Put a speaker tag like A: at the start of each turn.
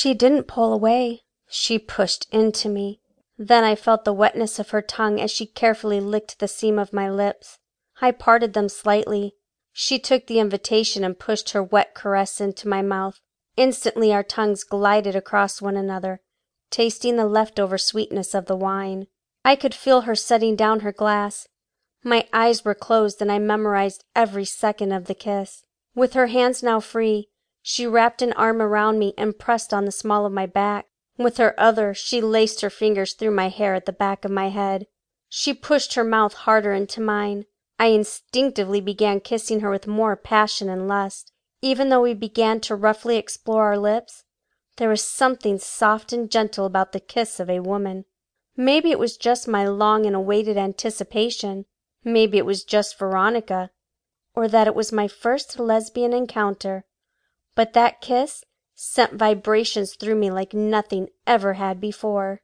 A: She didn't pull away. She pushed into me. Then I felt the wetness of her tongue as she carefully licked the seam of my lips. I parted them slightly. She took the invitation and pushed her wet caress into my mouth. Instantly our tongues glided across one another, tasting the leftover sweetness of the wine. I could feel her setting down her glass. My eyes were closed and I memorized every second of the kiss. With her hands now free, she wrapped an arm around me and pressed on the small of my back. With her other she laced her fingers through my hair at the back of my head. She pushed her mouth harder into mine. I instinctively began kissing her with more passion and lust. Even though we began to roughly explore our lips, there was something soft and gentle about the kiss of a woman. Maybe it was just my long and awaited anticipation. Maybe it was just Veronica, or that it was my first lesbian encounter. But that kiss sent vibrations through me like nothing ever had before.